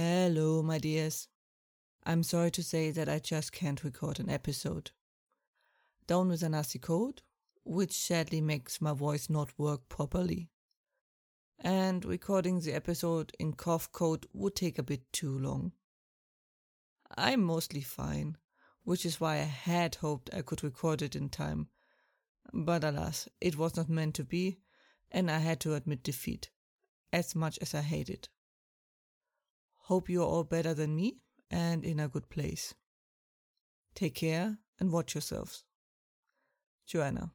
Hello, my dears. I'm sorry to say that I just can't record an episode. Down with a nasty cold, which sadly makes my voice not work properly. And recording the episode in cough code would take a bit too long. I'm mostly fine, which is why I had hoped I could record it in time. But alas, it was not meant to be, and I had to admit defeat, as much as I hate it. Hope you're all better than me and in a good place. Take care and watch yourselves. Johanna.